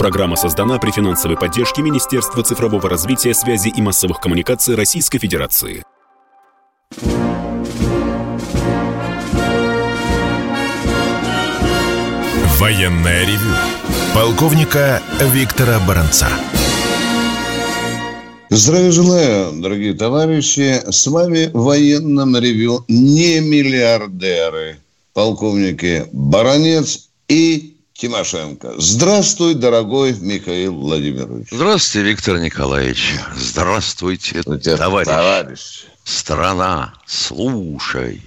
Программа создана при финансовой поддержке Министерства цифрового развития, связи и массовых коммуникаций Российской Федерации. Военная ревю. Полковника Виктора Баранца. Здравия желаю, дорогие товарищи. С вами в военном ревю не миллиардеры. Полковники Баранец и Тимошенко. Здравствуй, дорогой Михаил Владимирович. Здравствуйте, Виктор Николаевич. Здравствуйте, товарищ. товарищ. Страна, слушай.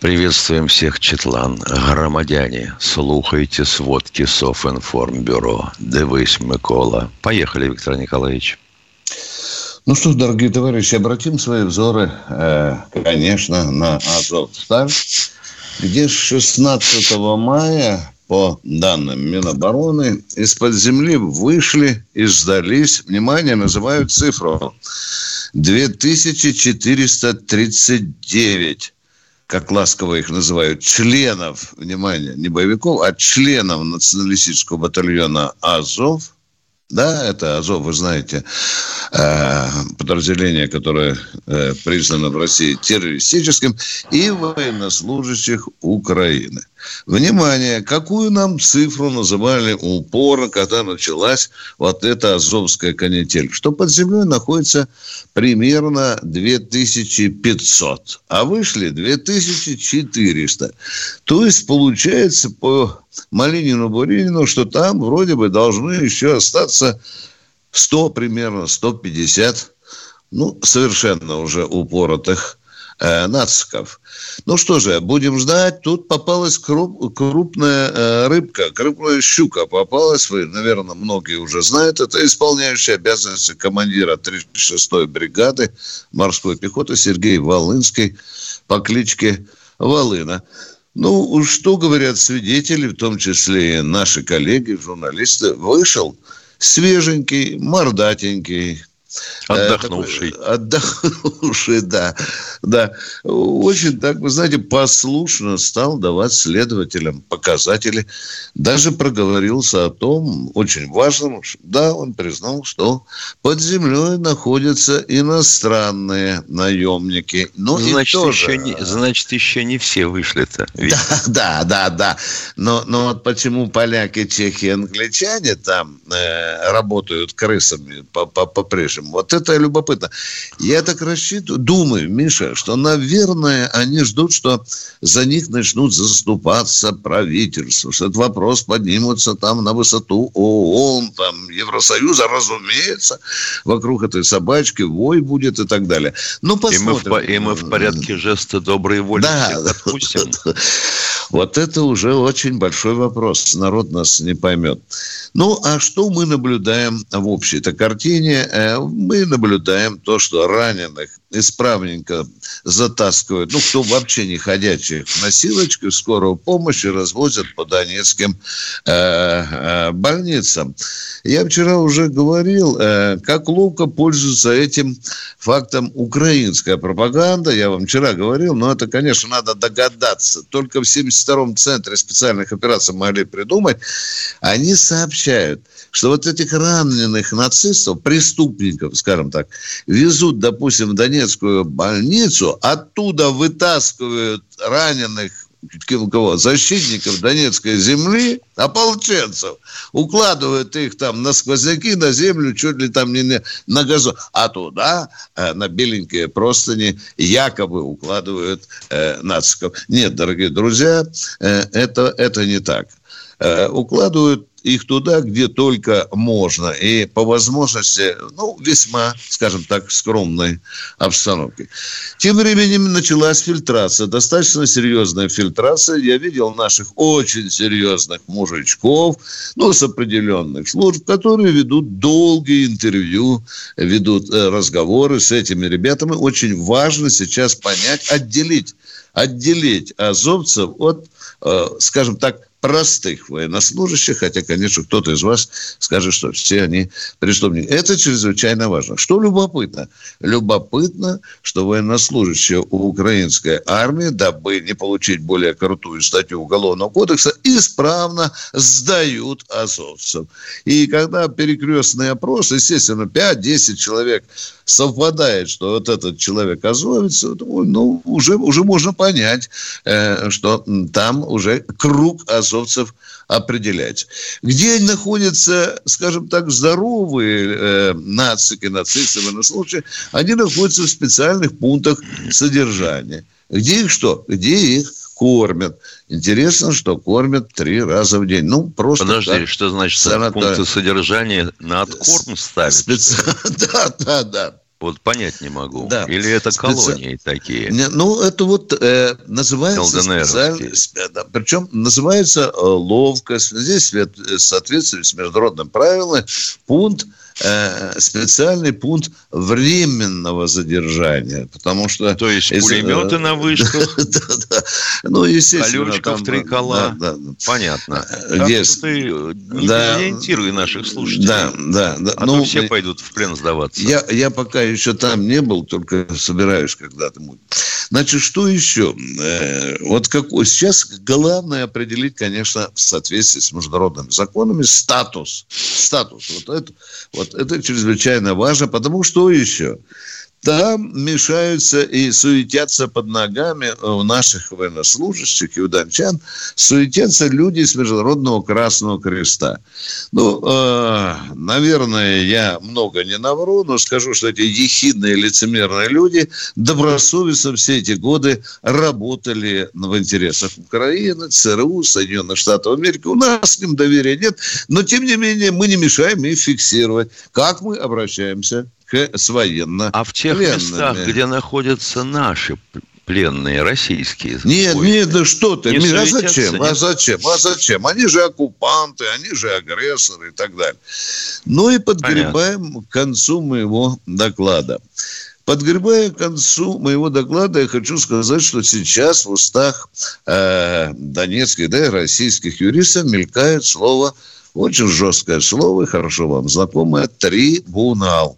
Приветствуем всех, Четлан. Громадяне, слухайте сводки Софинформбюро. Дивись, Микола. Поехали, Виктор Николаевич. Ну что ж, дорогие товарищи, обратим свои взоры, э, конечно, на Азовсталь, где с 16 мая по данным Минобороны, из-под земли вышли и сдались, внимание, называют цифру, 2439, как ласково их называют, членов, внимание, не боевиков, а членов националистического батальона «Азов», да, это Азов, вы знаете, э, подразделение, которое э, признано в России террористическим, и военнослужащих Украины. Внимание, какую нам цифру называли упорно, когда началась вот эта азовская канитель? Что под землей находится примерно 2500, а вышли 2400. То есть получается по Малинину Буринину, что там вроде бы должны еще остаться 100 примерно, 150, ну, совершенно уже упоротых э, нациков. Ну что же, будем ждать. Тут попалась круп, крупная э, рыбка, крупная щука попалась. Вы, наверное, многие уже знают. Это исполняющий обязанности командира 36-й бригады морской пехоты Сергей Волынский по кличке Волына. Ну, что говорят свидетели, в том числе и наши коллеги, журналисты, вышел свеженький, мордатенький, Отдохнувший. Такой, отдохнувший, да. Да. Очень так, вы знаете, послушно стал давать следователям показатели. Даже проговорился о том, очень важном, да, он признал, что под землей находятся иностранные наемники. Ну, значит, тоже... еще не, значит, еще не все вышли-то. Да, да, да, да. Но, но вот почему поляки, чехи, англичане там э, работают крысами по-прежнему? Нашим. Вот это любопытно. Я так рассчитываю, думаю, Миша, что, наверное, они ждут, что за них начнут заступаться правительство, что этот вопрос поднимутся там на высоту ООН, там, Евросоюза, разумеется, вокруг этой собачки вой будет и так далее. Ну, посмотрим. И мы в, и мы в порядке жеста доброй воли да, отпустим. Вот это уже очень большой вопрос. Народ нас не поймет. Ну, а что мы наблюдаем в общей-то картине? Э, мы наблюдаем то, что раненых исправненько затаскивают, ну, кто вообще не ходячих, носилочки в скорую помощь и развозят по донецким э, э, больницам. Я вчера уже говорил, э, как ловко пользуется этим фактом украинская пропаганда. Я вам вчера говорил, но это, конечно, надо догадаться. Только в 72-м центре специальных операций могли придумать. Они сообщают, что вот этих раненых нацистов, преступников, скажем так, везут, допустим, в Донецкую больницу, оттуда вытаскивают раненых кого, защитников Донецкой земли, ополченцев, укладывают их там на сквозняки, на землю, чуть ли там не на газу, а туда э, на беленькие простыни якобы укладывают э, нациков. Нет, дорогие друзья, э, это, это не так. Э, укладывают их туда, где только можно. И по возможности, ну, весьма, скажем так, скромной обстановке. Тем временем началась фильтрация, достаточно серьезная фильтрация. Я видел наших очень серьезных мужичков, ну, с определенных служб, которые ведут долгие интервью, ведут э, разговоры с этими ребятами. Очень важно сейчас понять, отделить, отделить азовцев от, э, скажем так, простых военнослужащих, хотя, конечно, кто-то из вас скажет, что все они преступники. Это чрезвычайно важно. Что любопытно? Любопытно, что военнослужащие у украинской армии, дабы не получить более крутую статью Уголовного кодекса, исправно сдают азовцев. И когда перекрестный опрос, естественно, 5-10 человек совпадает, что вот этот человек азовец, ну, уже, уже можно понять, э, что там уже круг азовцев определять. Где находятся, скажем так, здоровые э, нацики, нацисты, военнослужащие, они находятся в специальных пунктах содержания. Где их что? Где их кормят. Интересно, что кормят три раза в день. Ну, просто Подожди, так, что значит санатор... пункты содержания на откорм ставят? Специ... Да, да, да. Вот понять не могу. Да. Или это колонии Специ... такие? Не, ну, это вот э, называется специально... Да, причем называется э, ловко. Здесь в соответствии с международным правилом пункт специальный пункт временного задержания, потому что... То есть из, пулеметы на вышках, да, да. Ну, естественно. Колючков, трикола. Да, да. Понятно. Где... Ты не ориентируй наших слушателей. Да, да. да. А ну, все пойдут в плен сдаваться. Я, я пока еще там не был, только собираюсь когда-то. Значит, что еще? Э, вот какой... Сейчас главное определить, конечно, в соответствии с международными законами статус. Статус. Вот это, вот это чрезвычайно важно, потому что еще? Там мешаются и суетятся под ногами у наших военнослужащих и у дончан, суетятся люди с Международного Красного Креста. Ну, э, наверное, я много не навру, но скажу, что эти ехидные лицемерные люди добросовестно все эти годы работали в интересах Украины, ЦРУ, Соединенных Штатов Америки. У нас к ним доверия нет, но, тем не менее, мы не мешаем их фиксировать. Как мы обращаемся к, с военно А в тех местах, где находятся наши пленные российские. Нет, нет, да что ты, не а зачем, нет? а зачем, а зачем? Они же оккупанты, они же агрессоры и так далее. Ну и подгребаем Понятно. к концу моего доклада. Подгребая к концу моего доклада, я хочу сказать, что сейчас в устах э, донецких, да, и российских юристов мелькает слово очень жесткое слово, хорошо вам знакомое, трибунал.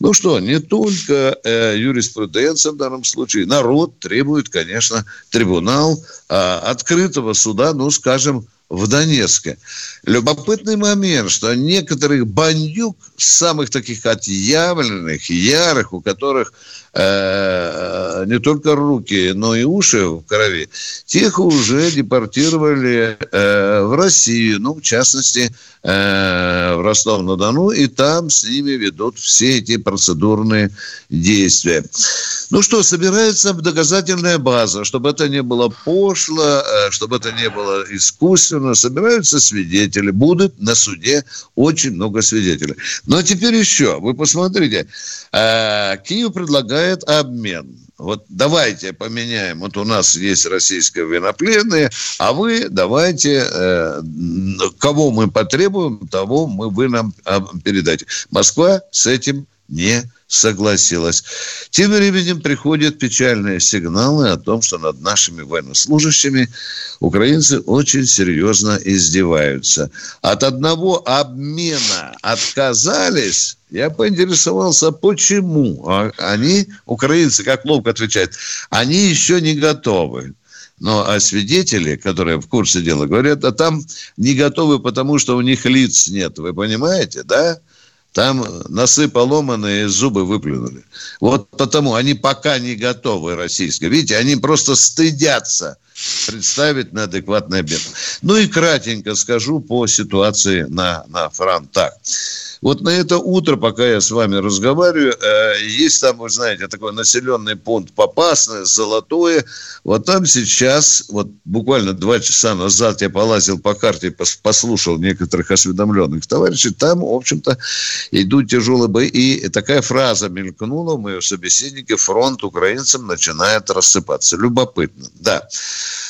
Ну что, не только э, юриспруденция в данном случае, народ требует, конечно, трибунал э, открытого суда, ну, скажем, в Донецке. Любопытный момент, что некоторых бандюк, самых таких отъявленных, ярых, у которых э, не только руки, но и уши в крови, тех уже депортировали э, в Россию, ну, в частности, э, в Ростов-на-Дону, и там с ними ведут все эти процедурные действия. Ну что, собирается доказательная база, чтобы это не было пошло, э, чтобы это не было искусственно, собираются свидетели, будут на суде очень много свидетелей. Но теперь еще, вы посмотрите, э, Киев предлагает обмен вот давайте поменяем. Вот у нас есть российские военнопленные, а вы давайте, э, кого мы потребуем, того мы вы нам а, передайте. Москва с этим не согласилась. Тем временем приходят печальные сигналы о том, что над нашими военнослужащими украинцы очень серьезно издеваются. От одного обмена отказались. Я поинтересовался, почему. А они, украинцы, как ловко отвечают, они еще не готовы. Но а свидетели, которые в курсе дела, говорят, а там не готовы, потому что у них лиц нет. Вы понимаете, да? Там носы поломанные, зубы выплюнули. Вот потому они пока не готовы российские. Видите, они просто стыдятся представить на адекватный обед. Ну и кратенько скажу по ситуации на, на фронтах. Вот на это утро, пока я с вами разговариваю, э, есть там, вы знаете, такой населенный пункт Попасное, Золотое. Вот там сейчас, вот буквально два часа назад я полазил по карте, послушал некоторых осведомленных товарищей. Там, в общем-то, идут тяжелые бои. И такая фраза мелькнула у моего собеседника. Фронт украинцам начинает рассыпаться. Любопытно. Да.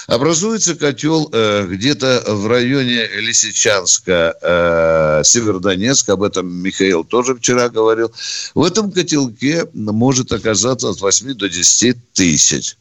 Образуется котел э, где-то в районе Лисичанска, э, Северодонецка. Об этом Михаил тоже вчера говорил. В этом котелке может оказаться от 8 до 10 тысяч.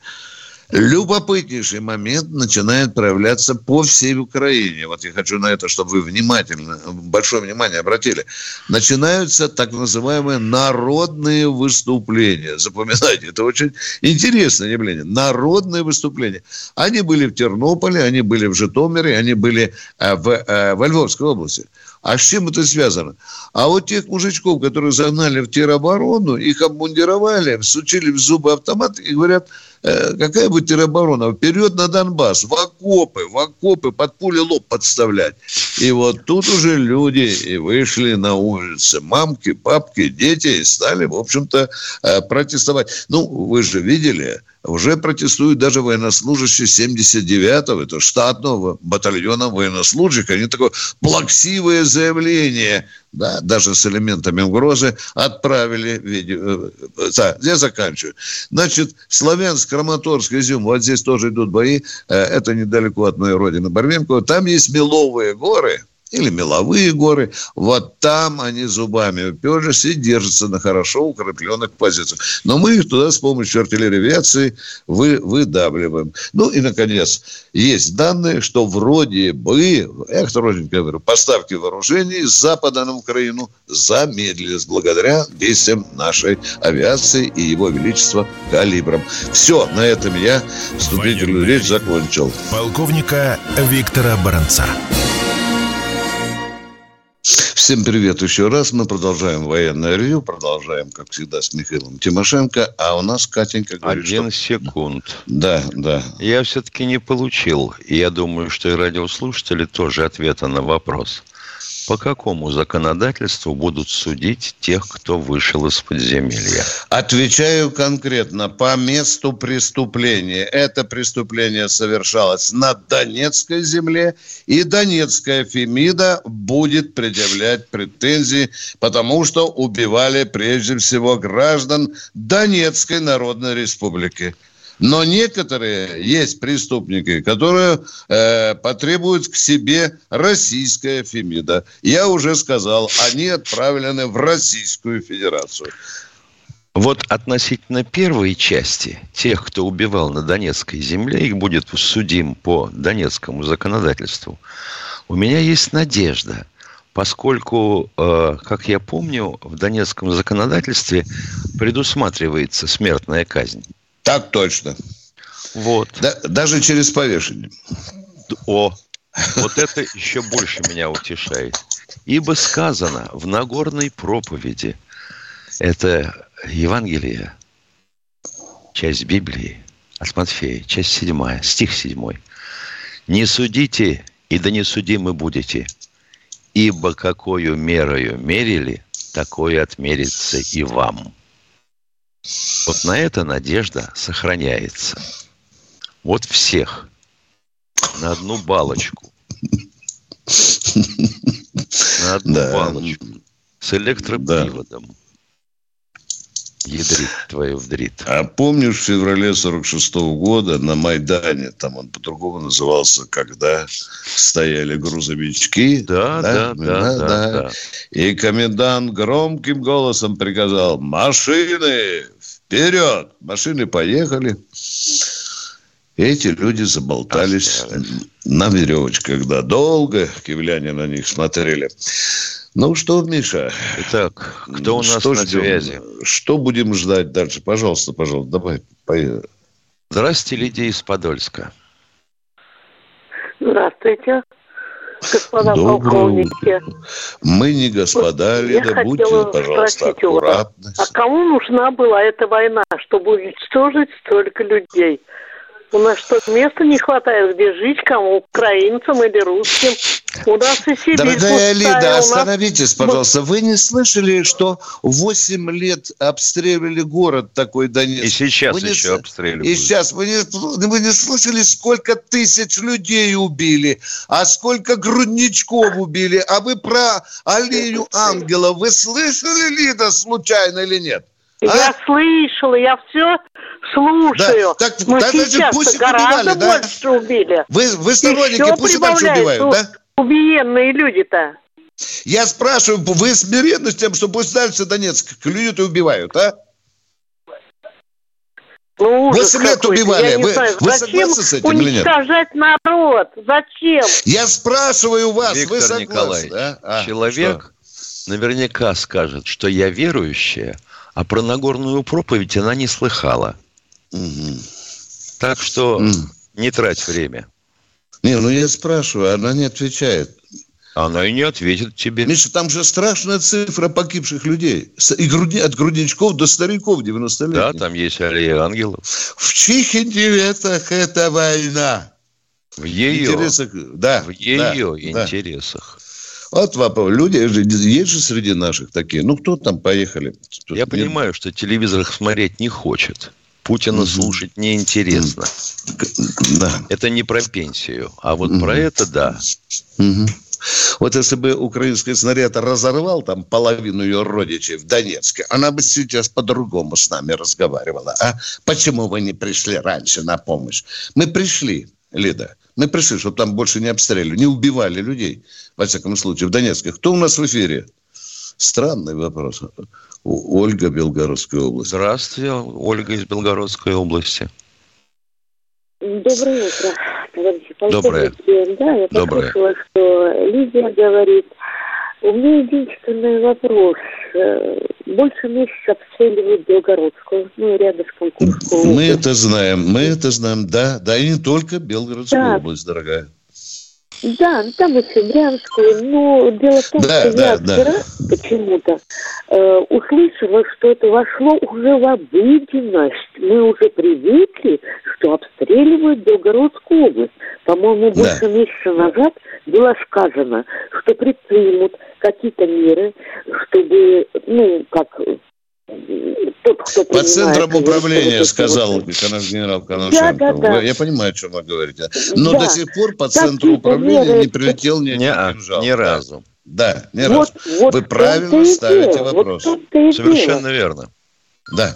Любопытнейший момент начинает проявляться по всей Украине. Вот я хочу на это, чтобы вы внимательно, большое внимание обратили. Начинаются так называемые народные выступления. Запоминайте, это очень интересное явление. Народные выступления. Они были в Тернополе, они были в Житомире, они были э, в, э, во Львовской области. А с чем это связано? А вот тех мужичков, которые загнали в тероборону, их обмундировали, всучили в зубы автомат и говорят, какая будет тероборона? Вперед на Донбасс, в окопы, в окопы, под пули лоб подставлять. И вот тут уже люди и вышли на улицы. Мамки, папки, дети и стали, в общем-то, э, протестовать. Ну, вы же видели, уже протестуют даже военнослужащие 79-го, это штатного батальона военнослужащих. Они такое плаксивое заявление, да, даже с элементами угрозы, отправили. Видео. Э, да, я заканчиваю. Значит, Славянск, Краматорск, Изюм, вот здесь тоже идут бои. Э, это недалеко от моей родины Барвенкова. Там есть Меловые горы – или меловые горы, вот там они зубами уперлись и держатся на хорошо укрепленных позициях. Но мы их туда с помощью артиллерии авиации вы, выдавливаем. Ну и, наконец, есть данные, что вроде бы, я осторожненько говорю, поставки вооружений с Запада на Украину замедлились благодаря действиям нашей авиации и его величества калибром. Все, на этом я вступительную речь закончил. Полковника Виктора Баранца. Всем привет еще раз. Мы продолжаем военное ревю. Продолжаем, как всегда, с Михаилом Тимошенко. А у нас Катенька говорит, Один что... секунд. Да, да. Я все-таки не получил. Я думаю, что и радиослушатели тоже ответа на вопрос – по какому законодательству будут судить тех, кто вышел из подземелья? Отвечаю конкретно. По месту преступления. Это преступление совершалось на Донецкой земле, и Донецкая Фемида будет предъявлять претензии, потому что убивали прежде всего граждан Донецкой Народной Республики. Но некоторые есть преступники, которые э, потребуют к себе российская Фемида. Я уже сказал, они отправлены в Российскую Федерацию. Вот относительно первой части, тех, кто убивал на Донецкой земле, их будет судим по донецкому законодательству, у меня есть надежда, поскольку, э, как я помню, в донецком законодательстве предусматривается смертная казнь. Так точно. Вот. Да, даже через повешение. О, вот это еще больше меня утешает. Ибо сказано в Нагорной проповеди, это Евангелие, часть Библии, от Матфея, часть седьмая, стих седьмой. «Не судите, и да не судимы будете, ибо какую мерою мерили, такое отмерится и вам». Вот на это надежда сохраняется. Вот всех. На одну балочку. На одну да. балочку. С электроприводом. Да. Ядрит твою вдрит. А помнишь, в феврале 46 -го года на Майдане, там он по-другому назывался, когда стояли грузовички. Да, да, да, да, да, да. да. И комендант громким голосом приказал, машины, вперед! Машины поехали. Эти люди заболтались на веревочках, да, долго кивляне на них смотрели. Ну что, Миша? Итак, кто у нас что на ждем? связи? Что будем ждать дальше? Пожалуйста, пожалуйста, давай. Поехали. Здравствуйте, Лидия из Подольска. Здравствуйте господа Доброе полковники. Мы не господа, вот Лида, будьте, пожалуйста, аккуратны. А кому нужна была эта война, чтобы уничтожить столько людей? У нас что, места не хватает, где жить, кому, украинцам или русским? У нас и Сибирь Дорогая Лида, остановитесь, пожалуйста. Вы не слышали, что 8 лет обстреливали город такой Донецк? И сейчас вы еще не... обстреливают. И сейчас. Вы не... вы не слышали, сколько тысяч людей убили, а сколько грудничков убили? А вы про Алию Ангела вы слышали, Лида, случайно или нет? А? Я слышала, я все слушаю. Да, так, Мы да, сейчас значит, гораздо убивали, больше да? убили. Вы, вы сторонники, пусть дальше убивают, да? Убиенные люди-то. Я спрашиваю, вы смиренны с тем, что пусть дальше Донецк люди-то убивают, а? Ну, ужас 8 лет убивали. Я не Вы- знаю, вы зачем согласны с этим или нет? уничтожать народ? Зачем? Я спрашиваю вас, Виктор вы согласны? Николаевич, да? А, человек наверняка скажет, что я верующая, а про Нагорную проповедь она не слыхала. Мгм. Так что М. не трать время. Не, ну я спрашиваю, она не отвечает. Она и не ответит тебе. Миша, там же страшная цифра погибших людей. И груди, от грудничков до стариков 90 лет. Да, там есть аллея ангелов. В чьих интересах эта война? В ее, Интересах, да, в ее да. интересах. Вот вопрос. Люди есть же среди наших такие. Ну, кто там поехали? Тут Я нет- понимаю, что телевизор их смотреть не хочет. Путина Мгм. слушать неинтересно. Да. Это не про пенсию. А вот Мгм. про это да. Мгм. Вот если бы украинский снаряд разорвал там половину ее родичей в Донецке, она бы сейчас по-другому с нами разговаривала. А почему вы не пришли раньше на помощь? Мы пришли, Лида. Мы пришли, чтобы там больше не обстреливали, не убивали людей, во всяком случае, в Донецке. Кто у нас в эфире? Странный вопрос. Ольга, Белгородская область. Здравствуйте, Ольга из Белгородской области. Доброе утро, Доброе. Да, я Доброе. послушала, что Лидия говорит. У меня единственный вопрос. Э, Больше месяца обстреливают Белгородскую, ну и рядышком Курскую Мы это знаем, мы это знаем, да, да, и не только Белгородская Да. область, дорогая. Да, ну, там еще Брянскую. Но дело в том, Да, что да, я да. вчера почему-то э, услышала, что это вошло уже в обыденность. Мы уже привыкли, что обстреливают Белгородскую область. По-моему, Да. больше месяца назад было сказано, что предпримут какие-то меры, чтобы, ну, как тот, кто По принимает, центрам управления, эти сказал генерал Коношенко. Да, да, да. Я понимаю, о чем вы говорите. Но Да. до сих пор по центру управления меры- не прилетел ни, Не, один кинжал. ни разу. Да, ни Вот, разу. вот Вы правильно ставите дело, вопрос. Вот дело. Совершенно верно. Да.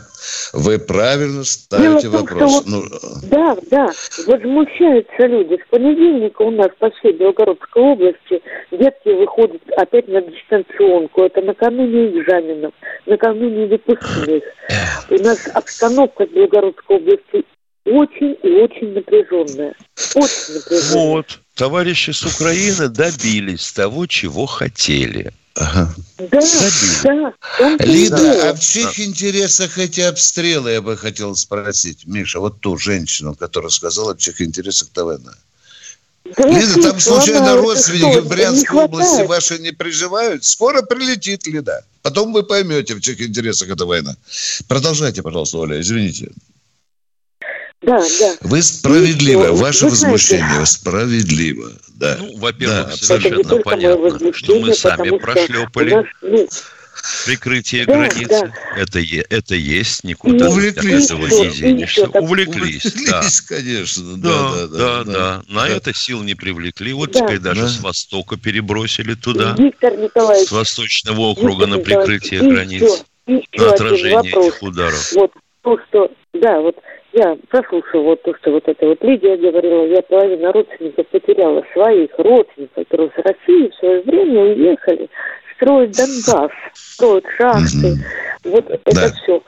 Вы правильно ставите Дело в том, вопрос. что Ну, Да, да, возмущаются люди. С понедельника у нас по всей Белгородской области детки выходят опять на дистанционку. Это накануне экзаменов, накануне выпускных. У нас обстановка в Белгородской области очень и очень напряженная. Очень напряженная. Вот, товарищи с Украины добились того, чего хотели. Ага. Да, да. Лида, дело. а в чьих интересах эти обстрелы, я бы хотел спросить, Миша, вот ту женщину, которая сказала, в чьих интересах это война. Да Лида, там случайно она- родственники в Брянской области ваши не приживают? Скоро прилетит, Лида. Потом вы поймете, в чьих интересах эта война. Продолжайте, пожалуйста, Оля, извините. Да, да. Вы справедливо, Ну, ваше вы знаете- возмущение справедливо, да. Ну, во-первых, Да, совершенно понятно, что мы сами прошлепали нас, ну, прикрытие Да, границы. да. Это, это есть, никуда И- Увлеклись. от этого и не и денешься. так- Увлеклись, да. Увлеклись, конечно. Да, да, да, На да. это сил не привлекли. Вот Да. теперь даже Да. с востока перебросили туда, Виктор Николаевич, с восточного округа на прикрытие Николаевич, границ, и еще, и на еще отражение один вопрос. этих ударов. Вот то, что, да, вот я прослушала вот то, что вот это вот Лидия говорила, я половину родственников потеряла, своих родственников, которые с России в свое время уехали строить Донбасс, строить шахты. Вот это Да. все.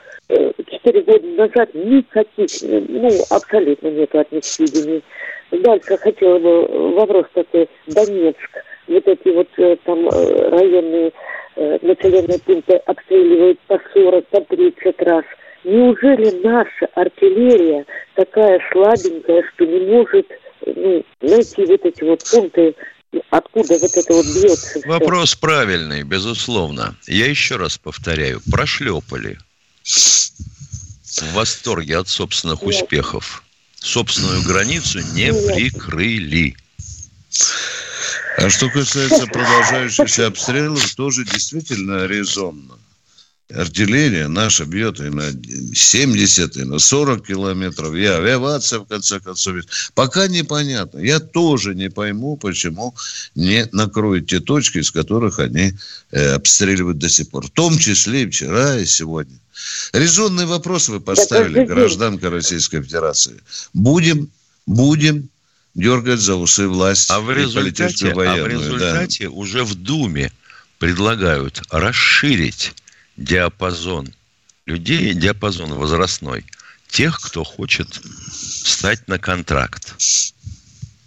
Четыре года назад никаких, э, ну, абсолютно нету от них сведений. Дальше хотела бы вопрос такой. Донецк, вот эти вот э, там э, районные э, населенные пункты обстреливают по 40, по 30 раз. Неужели наша артиллерия такая слабенькая, что не может ну, найти вот эти вот пункты, откуда вот это вот бьется? Вопрос правильный, безусловно. Я еще раз повторяю, прошлепали. В восторге от собственных Нет. успехов. Собственную границу не Нет. прикрыли. А что касается продолжающихся обстрелов, тоже действительно резонно. Артиллерия наша бьет и на 70, и на 40 километров, и авиация, в конце концов. Пока непонятно. Я тоже не пойму, почему не накроют те точки, из которых они э, обстреливают до сих пор. В том числе и вчера, и сегодня. Резонный вопрос вы поставили, гражданка Российской Федерации. Будем, будем дергать за усы власть А в и результате, политическую а в военную, да. результате уже в Думе предлагают расширить диапазон людей, диапазон возрастной тех, кто хочет стать на контракт.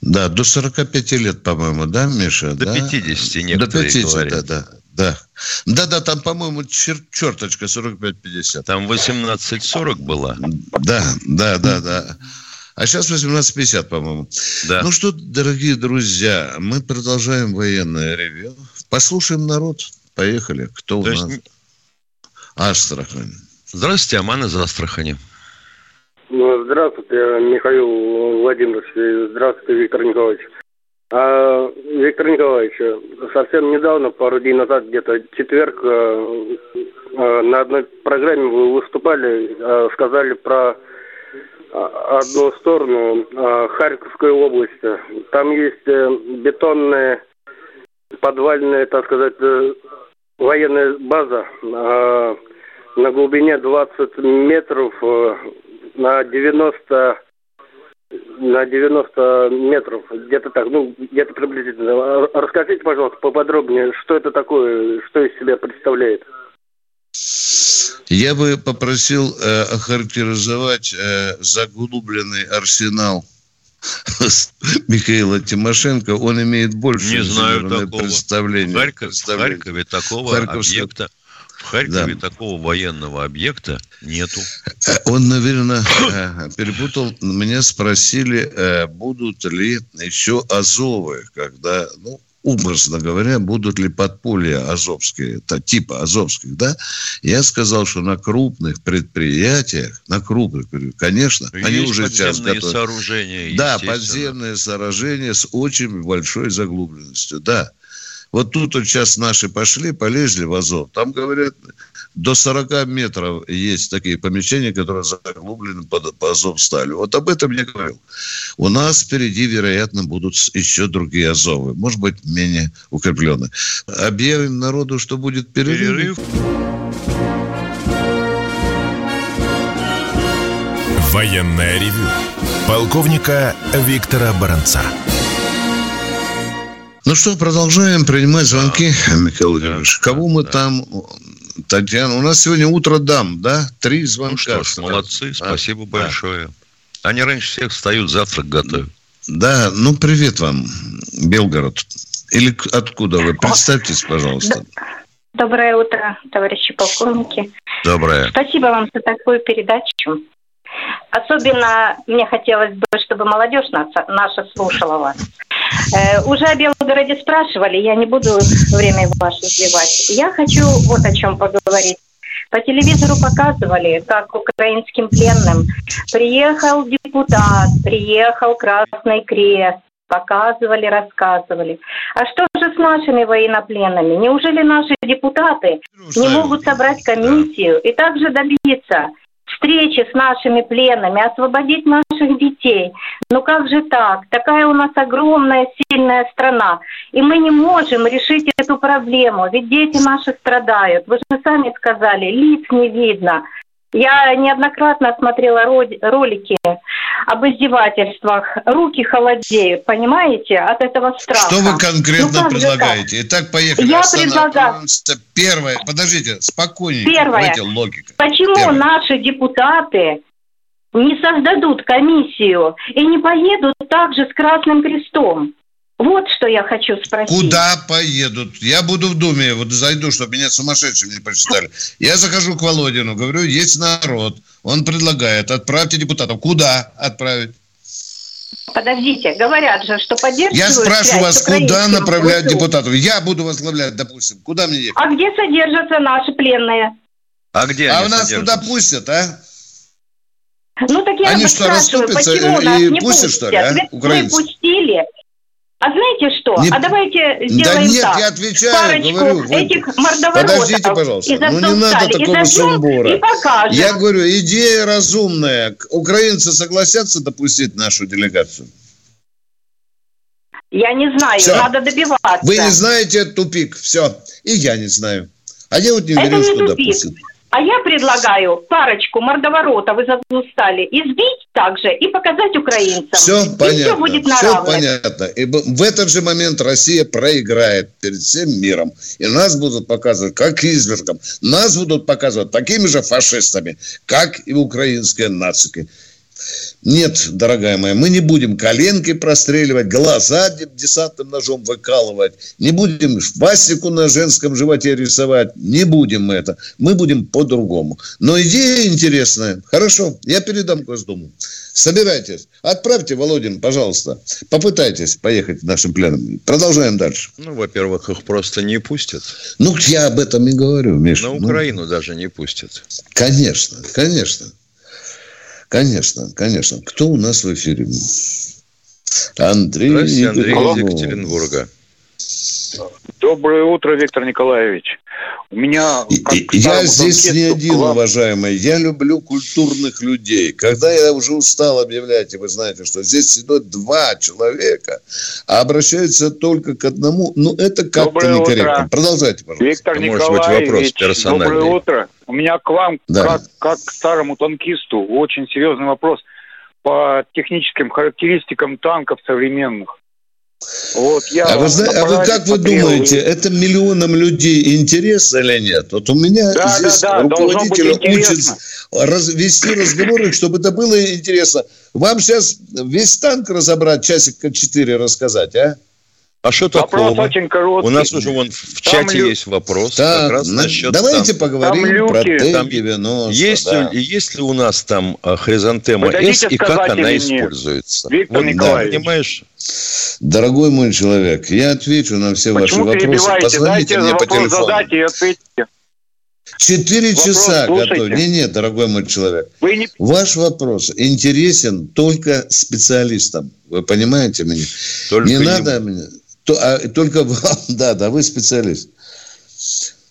Да, до 45 лет, по-моему, да, Миша? До да? 50 некоторые До 50, говорят. да, да. Да, да, да там, по-моему, чер- черточка 45-50. Там 18.40 была. Да, да, да, да. А сейчас 18.50, по-моему. Да. Ну что, дорогие друзья, мы продолжаем военное ревью. Послушаем народ. Поехали. Кто То у есть, нас? Астрахань. Здравствуйте, Аман из Астрахани. Ну, Здравствуйте, Михаил Владимирович. Здравствуйте, Виктор Николаевич. А, Виктор Николаевич, совсем недавно, пару дней назад, где-то четверг, э, э, на одной программе вы выступали, э, сказали про одну сторону Харьковской области. Там есть бетонная подвальная, так сказать, военная база э, на глубине 20 метров э, на 90 на 90 метров, где-то так, ну, где-то приблизительно. Расскажите, пожалуйста, поподробнее, что это такое, что из себя представляет? Я бы попросил э, охарактеризовать э, заглубленный арсенал Михаила Тимошенко. Он имеет больше Не знаю такого. представление. В, Харьков- в представление. Харькове такого Харьковская- объекта, в Харькове Да. такого военного объекта нету. Э, Он, наверное, э, перепутал. Меня спросили, э, будут ли еще Азовы, когда, ну, образно говоря, будут ли подполья азовские, та- типа азовских, да? Я сказал, что на крупных предприятиях, на крупных, конечно, они Есть уже сейчас готовы. сооружения. Да, подземные сооружения с очень большой заглубленностью, да. Вот тут вот сейчас наши пошли, полезли в Азов. Там, говорят, до 40 метров есть такие помещения, которые заглублены под, по Азов стали. Вот об этом я говорил. У нас впереди, вероятно, будут еще другие Азовы. Может быть, менее укрепленные. Объявим народу, что будет перерыв. Перерыв. Военное ревю полковника Виктора Баранца. Ну что, продолжаем принимать звонки, Михаил Владимирович. Да, Кого мы да. там... Татьяна, у нас сегодня утро дам, да? Три звонка. Ну что ж, молодцы, А, спасибо да. большое. Они раньше всех встают, завтрак готовят. Да, ну привет вам, Белгород. Или откуда вы? Представьтесь, пожалуйста. Доброе утро, товарищи полковники. Доброе. Спасибо вам за такую передачу. Особенно мне хотелось бы, чтобы молодежь наша слушала вас. Э, уже о Белгороде спрашивали, я не буду время ваше сливать. Я хочу вот о чем поговорить. По телевизору показывали, как украинским пленным приехал депутат, приехал Красный Крест, показывали, рассказывали. А что же с нашими военнопленными? Неужели наши депутаты не могут собрать комиссию и также добиться встречи с нашими пленными, освободить наших детей. Ну как же так? Такая у нас огромная, сильная страна. И мы не можем решить эту проблему, ведь дети наши страдают. Вы же сами сказали, лиц не видно. Я неоднократно смотрела ролики об издевательствах. Руки холодеют, понимаете, от этого страха. Что вы конкретно Ну, предлагаете? Итак, поехали. Я Останавливаемся. Первое. Подождите, спокойнее. Первое. Давайте логика. Почему Первое. наши депутаты не создадут комиссию и не поедут также с Красным Крестом? Вот что я хочу спросить. Куда поедут? Я буду в Думе, вот зайду, чтобы меня сумасшедшим не посчитали. Я захожу к Володину, говорю, есть народ. Он предлагает, отправьте депутатов. Куда отправить? Подождите, говорят же, что поддерживают Я спрашиваю вас, куда направлять ВСУ. депутатов? Я буду возглавлять, допустим. Куда мне ехать? А где содержатся наши пленные? А где А они у нас туда пустят, а? Ну так я Они вас что, спрашиваю, расступятся почему и нас не пустят, пустят? что ли, а, украинцы? пустили. А знаете что? Не- А давайте Да сделаем нет, так. я отвечаю, Парочку говорю. этих мордоворотов Подождите, пожалуйста. Ну не надо такого изобьем сумбура. И покажем. Я говорю, идея разумная. Украинцы согласятся допустить нашу делегацию? Я не знаю, Всё. надо добиваться. Вы не знаете тупик. Все. И я не знаю. А я вот не Это уверен, не что тупик. допустят. А я предлагаю парочку мордоворотов из Азовстали избить также и показать украинцам. Все и понятно. все будет на все равных. понятно. И в этот же момент Россия проиграет перед всем миром. И нас будут показывать как извергом. Нас будут показывать такими же фашистами, как и украинские нацики. Нет, дорогая моя, мы не будем коленки простреливать, глаза де- десантным ножом выкалывать, не будем швастику на женском животе рисовать, не будем мы это. Мы будем по-другому. Но идея интересная. Хорошо, я передам Госдуму. Собирайтесь. Отправьте, Володин, пожалуйста. Попытайтесь поехать нашим пленом. Продолжаем дальше. Ну, во-первых, их просто не пустят. Ну, я об этом и говорю, Миша. На Ну, Украину даже не пустят. Конечно, конечно. Конечно, конечно. Кто у нас в эфире? Андрей, Здравствуйте, Андрей из Екатеринбург. Екатеринбурга. Доброе утро, Виктор Николаевич. У меня... Как Я здесь не один, к вам- уважаемый. Я люблю культурных людей. Когда я уже устал объявлять, и вы знаете, что здесь сидят два человека, а обращаются только к одному, ну, это как-то некорректно. утро. Продолжайте, пожалуйста. Виктор Это может быть Николаевич, вопрос персональный. доброе утро. У меня к вам, Да. как, как к старому танкисту, очень серьезный вопрос по техническим характеристикам танков современных. Вот я А вы, зна- а вы как вы думаете, и- это миллионам людей интересно или нет? Вот у меня Да, здесь да, да, руководитель учит раз- вести разговоры, чтобы это было интересно. Вам сейчас весь танк разобрать, часика четыре рассказать, а? А что Вопрос такого? очень короткий. У нас уже вон в Там чате лю- есть вопрос Так, как раз на- насчет давайте танков. поговорим Там про люки. Там Т-90. Есть, да. ли, есть ли у нас там а, хризантема С и как она нет? используется? Виктор вот, Николаевич. Да, понимаешь? Дорогой мой человек, я отвечу на все Почему ваши вопросы. Позвоните Дайте мне по вопрос телефону. задать и ответьте. Четыре Вопрос часа слушайте. готов. Не, нет, дорогой мой человек. Вы не Ваш вопрос интересен только специалистам. Вы понимаете меня? Только не ему. надо мне. То- а, только вам, да, да, вы специалист.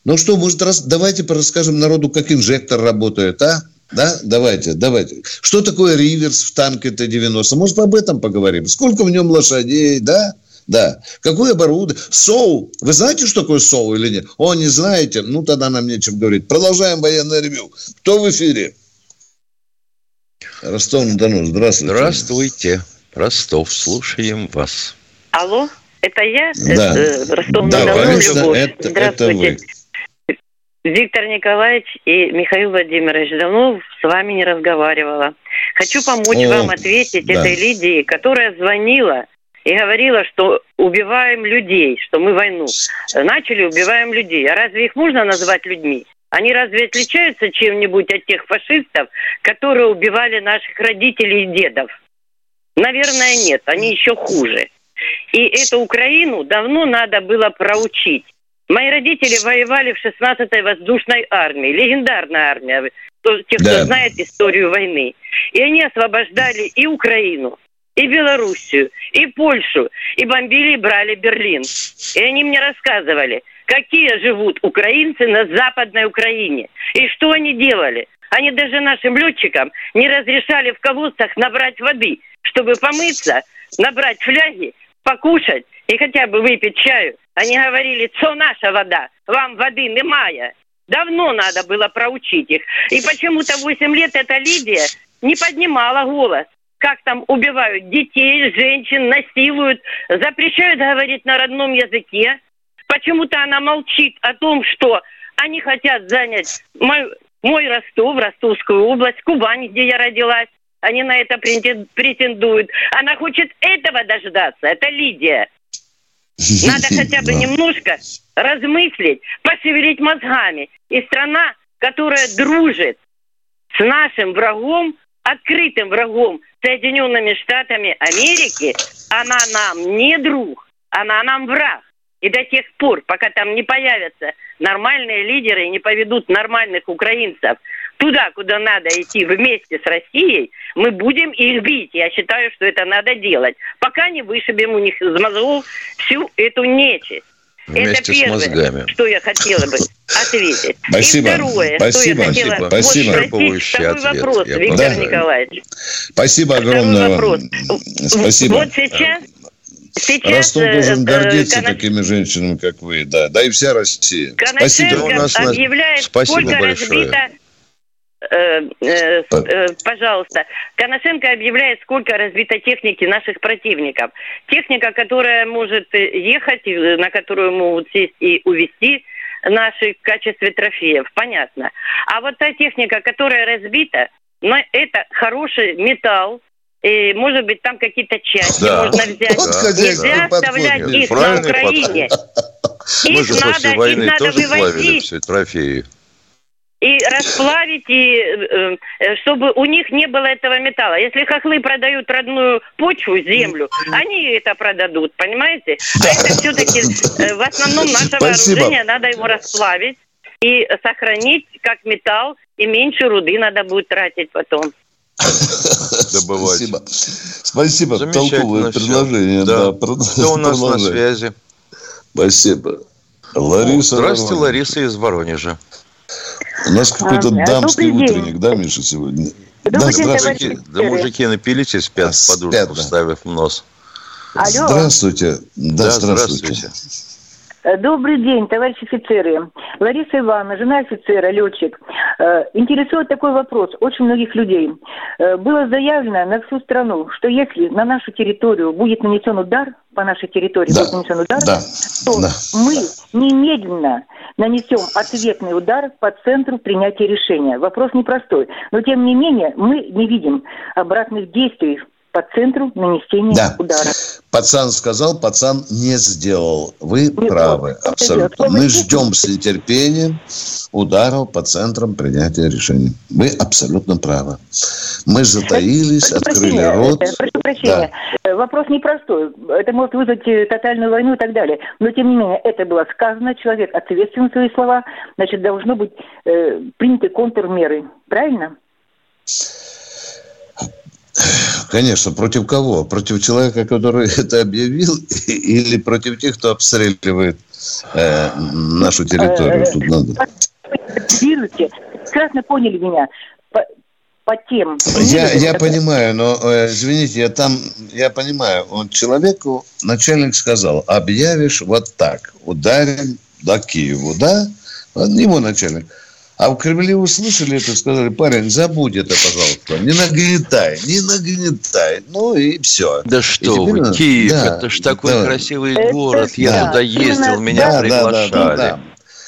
Ну что, может, раз, давайте расскажем народу, как инжектор работает, а? Да, давайте, давайте. Что такое реверс в танке Т-90? Может, об этом поговорим? Сколько в нем лошадей, да? Да. Какое оборудование? СОУ. Вы знаете, что такое СОУ или нет? О, не знаете? Ну, тогда нам нечем говорить. Продолжаем военное ревю. Кто в эфире? Ростов-на-Дону. Здравствуйте. Здравствуйте. Ростов, слушаем вас. Алло, это я? Да. Э, Да, Любовь. это, это Здравствуйте. вы. Виктор Николаевич и Михаил Владимирович, давно с вами не разговаривала. Хочу помочь О, вам ответить да. этой Лидии, которая звонила и говорила, что убиваем людей, что мы войну начали, убиваем людей. А разве их можно назвать людьми? Они разве отличаются чем-нибудь от тех фашистов, которые убивали наших родителей и дедов? Наверное, нет. Они еще хуже. И эту Украину давно надо было проучить. Мои родители воевали в 16-й воздушной армии, легендарная армия, кто- те, кто Да. знает историю войны. И они освобождали и Украину, и Белоруссию, и Польшу, и бомбили и брали Берлин. И они мне рассказывали, какие живут украинцы на Западной Украине, и что они делали. Они даже нашим летчикам не разрешали в колодцах набрать воды, чтобы помыться, набрать фляги, покушать и хотя бы выпить чаю. Они говорили, что наша вода, вам воды немає. Давно надо было проучить их. И почему-то 8 лет эта Лидия не поднимала голос. Как там убивают детей, женщин, насилуют, запрещают говорить на родном языке. Почему-то она молчит о том, что они хотят занять мой, мой Ростов, Ростовскую область, Кубань, где я родилась. Они на это претен- претендуют. Она хочет этого дождаться. Это Лидия. Надо хотя бы немножко размыслить, пошевелить мозгами. И страна, которая дружит с нашим врагом, открытым врагом, Соединенными Штатами Америки, она нам не друг, она нам враг. И до тех пор, пока там не появятся нормальные лидеры и не поведут нормальных украинцев туда, куда надо идти вместе с Россией, мы будем их бить. Я считаю, что это надо делать. Пока не вышибем у них из мозгов всю эту нечисть. Вместе это с первое, мозгами. что я хотела бы ответить. Спасибо. И второе, Спасибо. что я хотела Спасибо. вот спросить, Исчерпывающий второй ответ. вопрос, Я Виктор понимаю. Николаевич. Спасибо огромное. вопрос. Спасибо. Вот сейчас Сейчас, Ростов должен э, гордиться Конос... такими женщинами, как вы, да, да и вся Россия. Спасибо. У нас объявляет, Спасибо сколько большое. разбито Э, э, э, пожалуйста, Коношенко объявляет, сколько разбито техники наших противников. Техника, которая может ехать, на которую могут сесть и увезти наши в качестве трофеев, понятно. А вот та техника, которая разбита, но это хороший металл, и, может быть, там какие-то части да. можно взять. Вот Нельзя оставлять их на Украине. Мы их же надо, после войны тоже вывозить. все трофеи и расплавить, и э, э, чтобы у них не было этого металла. Если хохлы продают родную почву, землю, они это продадут, понимаете? А это все-таки э, в основном наше Спасибо. вооружение, надо его расплавить и сохранить как металл, и меньше руды надо будет тратить потом. Добывать. Спасибо. Спасибо. Толковое предложение. Да. Да, Кто у нас на связи? Спасибо. Лариса. Здравствуйте, Лариса из Воронежа. У нас какой-то а, дамский утренник, да, Миша, сегодня? Добрый да, здравствуйте. Да мужики напились и спят, а, подушку спят, да. вставив нос. Алло. Здравствуйте. Да, да здравствуйте. здравствуйте. Э, добрый день, товарищи офицеры. Лариса Ивановна, жена офицера, летчик. Э, интересует такой вопрос очень многих людей. Э, было заявлено на всю страну, что если на нашу территорию будет нанесен удар, по нашей территории да. будет нанесен удар, да. то да. мы немедленно нанесем ответный удар по центру принятия решения. Вопрос непростой. Но тем не менее мы не видим обратных действий по центру нанесения да. удара. Пацан сказал, пацан не сделал. Вы не правы, сделал. абсолютно. Мы ждем с нетерпением ударов по центрам принятия решений. Вы абсолютно правы. Мы затаились, прошу открыли рот. прошу прощения. Да. Э, вопрос непростой. Это может вызвать э, тотальную войну и так далее. Но, тем не менее, это было сказано. Человек ответственен за свои слова. Значит, должно быть э, приняты контрмеры. Правильно? Конечно, против кого? Против человека, который это объявил, или против тех, кто обстреливает э, нашу территорию? Тут надо. Прекрасно поняли меня по, тем. Я, я понимаю, но э, извините, я там, я понимаю, он человеку начальник сказал, объявишь вот так, ударим до Киева, да? Ему начальник. А в Кремле услышали это, сказали, парень, забудь это, пожалуйста, не нагнетай, не нагнетай. Ну и все. Да что вы, надо... Киев, да, это ж такой да. красивый это город, я да. туда ездил, меня да, приглашали. Да, да, да, да.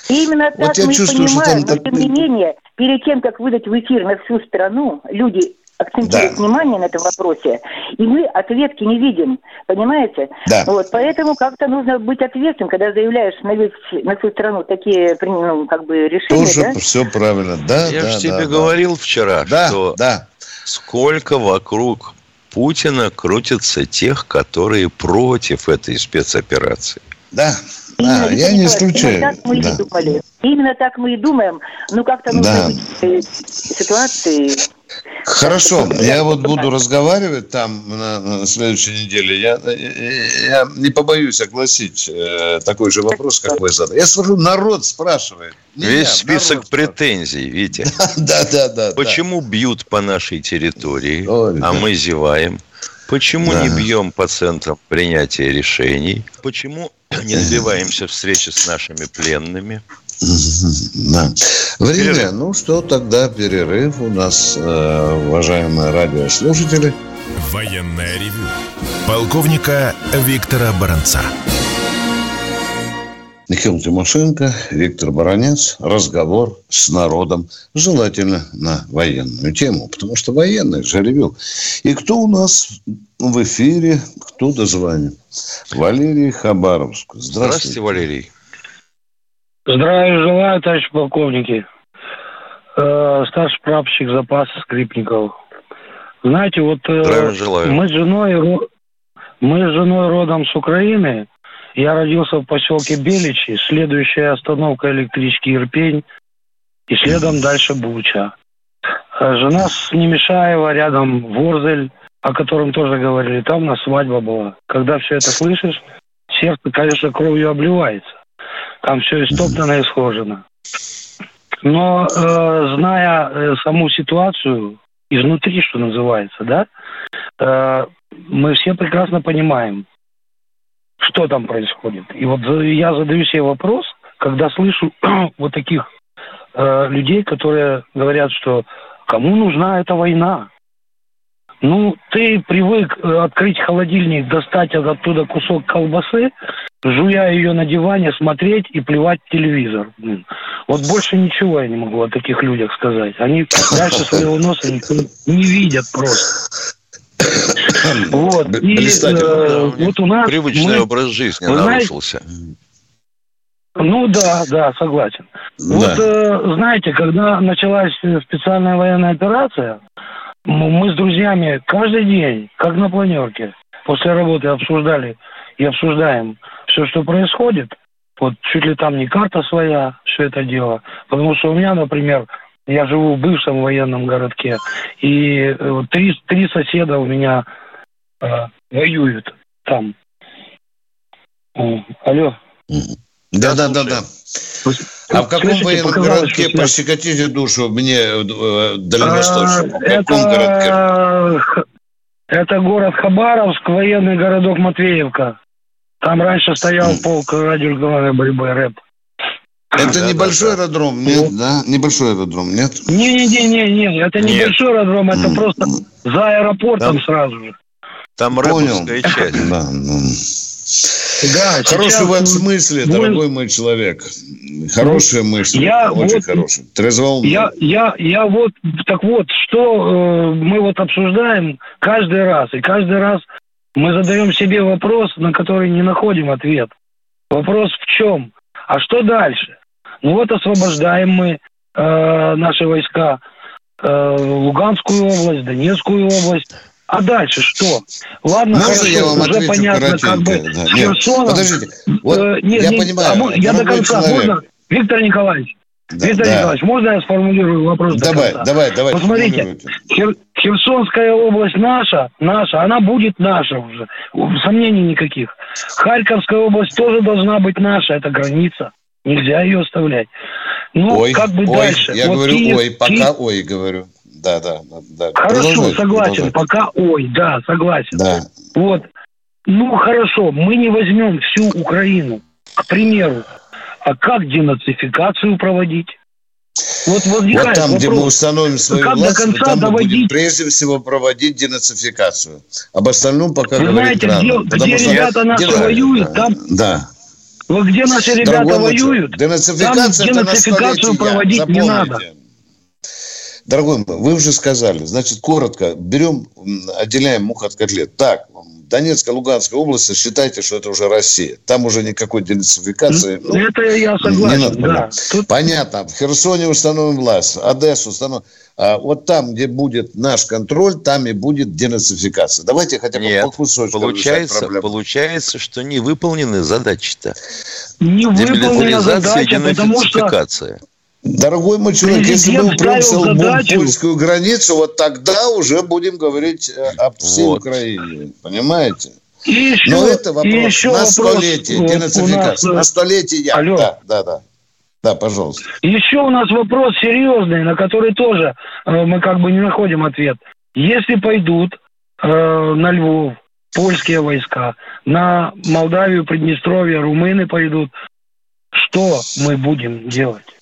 Именно вот так я мы чувствую, понимаем, что там но тем не менее, перед тем, как выдать в эфир на всю страну, люди акцентирует да. внимание на этом вопросе, и мы ответки не видим, понимаете? Да. Вот, поэтому как-то нужно быть ответственным, когда заявляешь на, весь, на всю страну такие, ну, как бы, решения, Тоже да? все правильно, да, Я да, же тебе да, говорил да. вчера, да, что да. сколько вокруг Путина крутится тех, которые против этой спецоперации. Да, да, я не исключаю. Именно так мы да. и думали. Именно так мы и думаем. Ну, как-то нужно да. быть ситуации Хорошо, я вот буду разговаривать там на, следующей неделе. Я, я не побоюсь огласить э, такой же вопрос, как вы задали. Я скажу, народ спрашивает. Весь список претензий, видите? Да, да, да. Почему бьют по нашей территории, а мы зеваем? Почему не бьем по центрам принятия решений? Почему не добиваемся встречи с нашими пленными? Да. Время, перерыв. ну что, тогда перерыв у нас, э, уважаемые радиослушатели. Военная ревю. Полковника Виктора Баранца. Михаил Тимошенко, Виктор Баранец. Разговор с народом. Желательно на военную тему, потому что военный же ревю. И кто у нас в эфире, кто дозвонит? Валерий Хабаровск. Здравствуйте. Здравствуйте, Валерий. Здравия желаю, товарищ полковники. Э, старший прапорщик запаса Скрипников. Знаете, вот э, желаю. мы с женой мы с женой родом с Украины. Я родился в поселке Беличи. Следующая остановка электрички Ирпень. И следом дальше Буча. Э, жена с Немешаева, рядом Ворзель, о котором тоже говорили. Там у нас свадьба была. Когда все это слышишь, сердце, конечно, кровью обливается. Там все истоптано и схожено. Но э, зная э, саму ситуацию изнутри, что называется, да, э, мы все прекрасно понимаем, что там происходит. И вот я задаю себе вопрос, когда слышу вот таких э, людей, которые говорят, что кому нужна эта война? Ну, ты привык э, открыть холодильник, достать оттуда кусок колбасы, жуя ее на диване, смотреть и плевать в телевизор. Вот больше ничего я не могу о таких людях сказать. Они дальше своего носа не видят просто. Вот. И э, вот у нас... Привычный мы, образ жизни нарушился. Знаете, ну да, да, согласен. Да. Вот э, знаете, когда началась специальная военная операция, мы с друзьями каждый день, как на планерке, после работы обсуждали и обсуждаем все, что происходит. Вот чуть ли там не карта своя, все это дело. Потому что у меня, например, я живу в бывшем военном городке, и э, три, три соседа у меня э, воюют там. Алло. Да, да, да, да. А в каком военном городке, что... пощекотите душу мне э, дальневосточном, в каком это... городке? Это город Хабаровск, военный городок Матвеевка. Там раньше стоял полк радиоэлектронной борьбы рэп. Это да, небольшой да, аэродром, да. нет, да? Небольшой аэродром, нет? Не-не-не, это нет. небольшой аэродром, это просто за аэропортом там, сразу же. Там рэповская часть. Да, ну. Да, Хороший в этом смысле, мы... дорогой мой человек. Хорошая мысль, я очень вот, хорошая. Трезвоумная. Я, я, я вот, так вот, что э, мы вот обсуждаем каждый раз, и каждый раз мы задаем себе вопрос, на который не находим ответ. Вопрос в чем? А что дальше? Ну вот освобождаем мы э, наши войска, э, Луганскую область, Донецкую область. А дальше что? Ладно, Можно хорошо, я вам уже отвечу понятно, как бы да. Нет, Подождите, вот э, нет, я не, понимаю. А, я до конца, человек. можно? Виктор Николаевич, да, Виктор да. Николаевич, можно я сформулирую вопрос давай, до конца? Давай, давай, Посмотрите, Хер, Херсонская область наша, наша, она будет наша уже. Сомнений никаких. Харьковская область тоже должна быть наша, это граница. Нельзя ее оставлять. Ну, ой, как бы ой, дальше. Я вот говорю, Киев, ой, пока Киев... ой, говорю. Да, да, да. Хорошо, продолжай, согласен. Продолжай. Пока ой, да, согласен. Да. Вот. Ну, хорошо, мы не возьмем всю Украину, к примеру. А как денацификацию проводить? Вот, вот там, вопрос. где мы установим свою как власть, до конца там доводить... мы будем прежде всего проводить денацификацию. Об остальном пока Вы говорить знаете, рано. Где, где ребята наши Дела... воюют, там... Да. Вот где наши ребята Дорогой воюют, денацификация там денацификацию проводить Запомните. не надо. Дорогой мой, вы уже сказали, значит, коротко, берем, отделяем мух от котлет. Так, Донецкая, Луганская область, считайте, что это уже Россия. Там уже никакой денацификации. Ну, это я согласен, не надо, да. Тут... Понятно. В Херсоне установим власть, Одессу установим. А вот там, где будет наш контроль, там и будет денацификация. Давайте хотя бы Нет, по кусочку получается, получается, что не выполнены задачи-то. Не выполнена задача, потому что Дорогой мой человек, если мы упремся лбом в польскую границу, вот тогда уже будем говорить э, об всей вот. Украине. Понимаете? И еще, Но это вопрос и еще на столетие, вопрос денацификация. Нас... На столетие. Алло. Да, да, да. Да, пожалуйста. Еще у нас вопрос серьезный, на который тоже э, мы как бы не находим ответ. Если пойдут э, на Львов польские войска, на Молдавию, Приднестровье, румыны пойдут, что мы будем делать?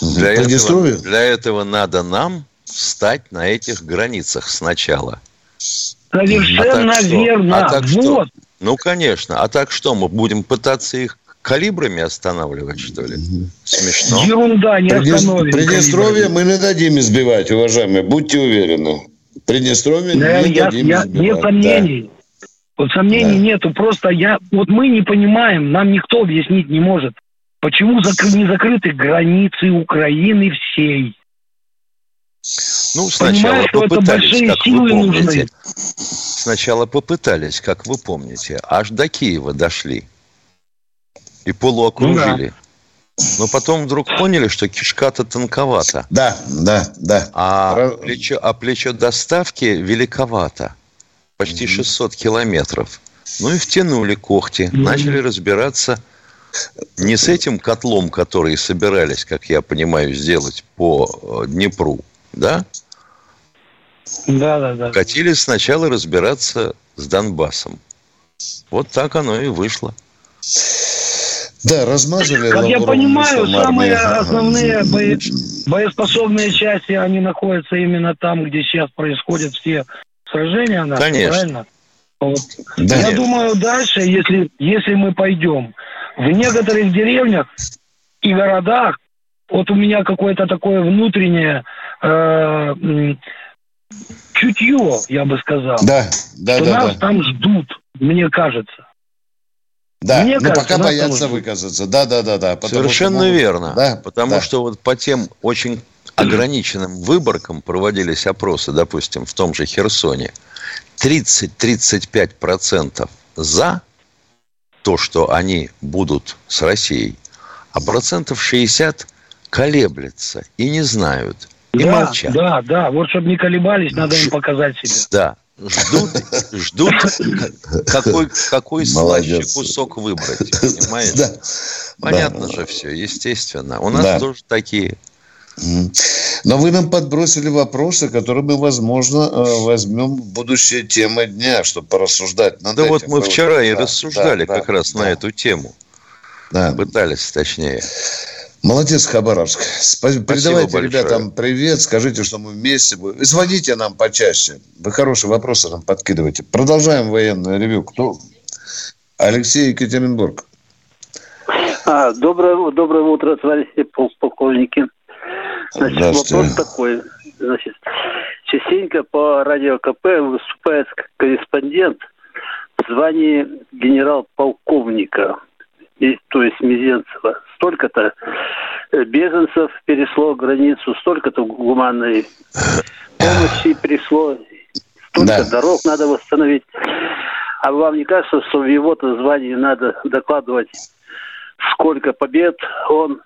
Для этого, для этого надо нам стать на этих границах сначала. Совершенно а так верно. А так вот. Что? Ну, конечно. А так что, мы будем пытаться их калибрами останавливать, что ли? Смешно. Ерунда, не остановим. Приднестровье мы не дадим избивать, уважаемые, будьте уверены. Приднестровье да, не я, дадим я, избивать. Нет сомнений. Да. Вот сомнений да. нету. Просто я, вот мы не понимаем, нам никто объяснить не может. Почему не закрыты границы Украины всей? Ну, сначала попытались, как вы помните. Нужны. Сначала попытались, как вы помните. Аж до Киева дошли. И полуокружили. Ну, да. Но потом вдруг поняли, что кишка-то тонковата. Да, да, да. А, плечо, а плечо доставки великовато. Почти 600 километров. Ну и втянули когти. Начали разбираться не с этим котлом, который собирались, как я понимаю, сделать по э, Днепру, да? Да, да, да. Хотели сначала разбираться с Донбассом. Вот так оно и вышло. Да, размазали. Как я понимаю, самые основные боеспособные части, они находятся именно там, где сейчас происходят все сражения. Наши, Конечно. Правильно? Вот. Да, я нет. думаю, дальше, если, если мы пойдем в некоторых деревнях и городах, вот у меня какое-то такое внутреннее э, чутье, я бы сказал. Да, да, что да. Нас да. там ждут, мне кажется. Да, Мне но кажется, пока боятся выказаться. Да, да, да, да. Совершенно могут... верно. Да, потому да. что вот по тем очень ограниченным выборкам проводились опросы, допустим, в том же Херсоне. 30-35% за то, что они будут с Россией, а процентов 60 колеблется и не знают, и да, молчат. Да, да, вот чтобы не колебались, надо им показать себя. Да, ждут, ждут какой, какой слаще кусок выбрать, понимаешь? Да. Понятно да. же все, естественно. У нас да. тоже такие. Но вы нам подбросили вопросы, которые мы, возможно, э, возьмем в будущие темы дня, чтобы порассуждать над Да этим. вот мы вчера да, и рассуждали да, как да, раз да. на эту тему. Да. Пытались, точнее. Молодец, Хабаровск. Спасибо. Передавайте большое. ребятам привет, скажите, что мы вместе будем. Звоните нам почаще. Вы хорошие вопросы нам подкидываете. Продолжаем военное ревю. Кто? Алексей Екатеринбург. А, доброе, доброе утро, товарищи полковники. Значит, вопрос такой. Значит, частенько по радио КП выступает корреспондент в звании генерал-полковника то есть Мизенцева, столько-то э, беженцев перешло границу, столько-то гуманной помощи пришло, столько да. дорог надо восстановить. А вам не кажется, что в его-то звании надо докладывать, сколько побед он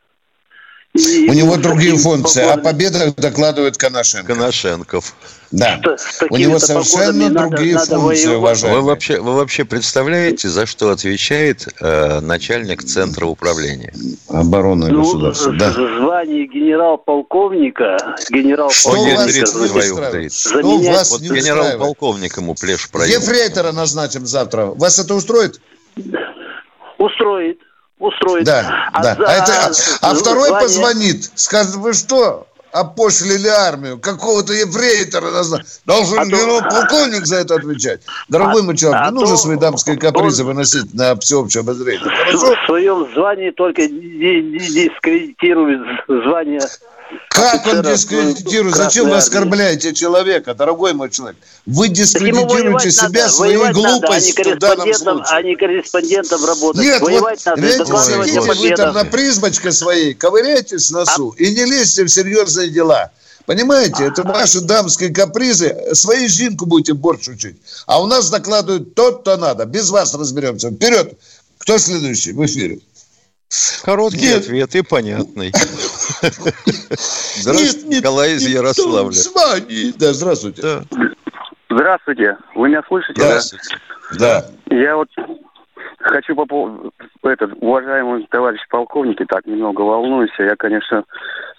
и У него другие функции. О победах докладывает Коношенко. Коношенков. Да. У него совершенно другие надо, функции, надо уважаемые. Вы вообще, вы вообще представляете, за что отвечает э, начальник Центра управления? Обороны ну, государства. Да. Звание генерал-полковника, генерал-полковника. Что у вас вот генерал-полковник ему плешь проявил. Ефрейтора назначим завтра. Вас это устроит? Устроит устроить. Да, а, да. За... А, это, а, а второй звание... позвонит, скажет, вы что, опошлили армию, какого-то ефрейтора. Должен а генерал-полковник то... за это отвечать. Дорогой а, мой человек, а не нужно то... свои дамские капризы он... выносить на всеобщее обозрение. Хорошо? В своем звании только дискредитирует звание как он дискредитирует? Зачем вы оскорбляете человека, дорогой мой человек? Вы дискредитируете себя надо. своей воевать глупостью надо, а в данном случае. А не корреспондентом работать. Нет, воевать вот надо, сидите вы там на призмочке своей, ковыряйтесь носу а... и не лезьте в серьезные дела. Понимаете, это ваши дамские капризы. Свои жинку будете борщ учить. А у нас докладывают тот, кто надо. Без вас разберемся. Вперед. Кто следующий в эфире? Короткий нет. ответ и понятный. Здравствуйте, Николай из Ярославля. Да, здравствуйте. Да. Здравствуйте. Вы меня слышите? Здравствуйте. Да. Я вот хочу по поводу этот уважаемый товарищ полковники, так немного волнуюсь. Я, конечно,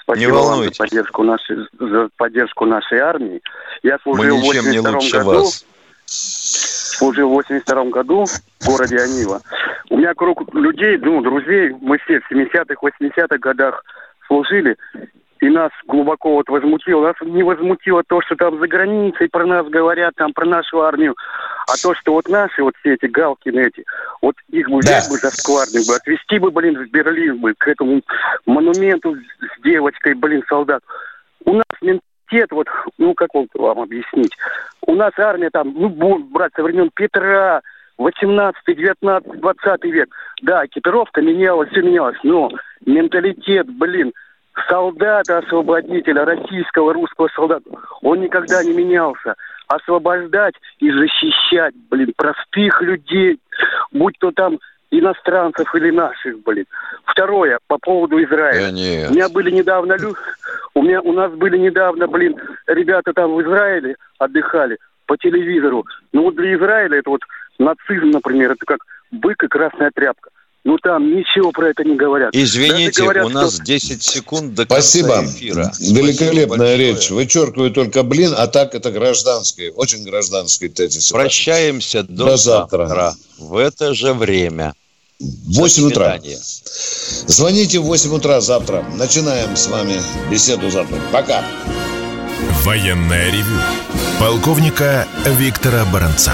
спасибо вам за поддержку нашей за поддержку нашей армии. Я служил Мы ничем в 82 году. Вас служил в 82 году в городе Анива. У меня круг людей, ну, друзей, мы все в 70-х, 80-х годах служили, и нас глубоко вот возмутило. Нас не возмутило то, что там за границей про нас говорят, там про нашу армию, а то, что вот наши, вот все эти Галкины эти, вот их бы взять да. бы за скварных бы, отвезти бы, блин, в Берлин бы, к этому монументу с девочкой, блин, солдат. У нас менталитет, вот, ну, как вам объяснить, у нас армия там, ну, будем брать со времен Петра, 18, 19, 20 век. Да, экипировка менялась, все менялось, но менталитет, блин, солдата-освободителя, российского, русского солдата, он никогда не менялся. Освобождать и защищать, блин, простых людей, будь то там иностранцев или наших, блин. Второе, по поводу Израиля. нет. У меня были недавно, у меня, у нас были недавно, блин, ребята там в Израиле отдыхали по телевизору. Ну вот для Израиля это вот нацизм, например, это как бык и красная тряпка. Ну, там ничего про это не говорят. Извините, говорят, у нас что... 10 секунд до конца Спасибо. эфира. Великолепная Спасибо речь. Вычеркиваю только блин, а так это гражданский, очень гражданский тезис. Прощаемся до, до завтра. завтра. В это же время. 8 утра. Звоните в 8 утра завтра. Начинаем с вами беседу завтра. Пока. Военная ревю. Полковника Виктора Баранца.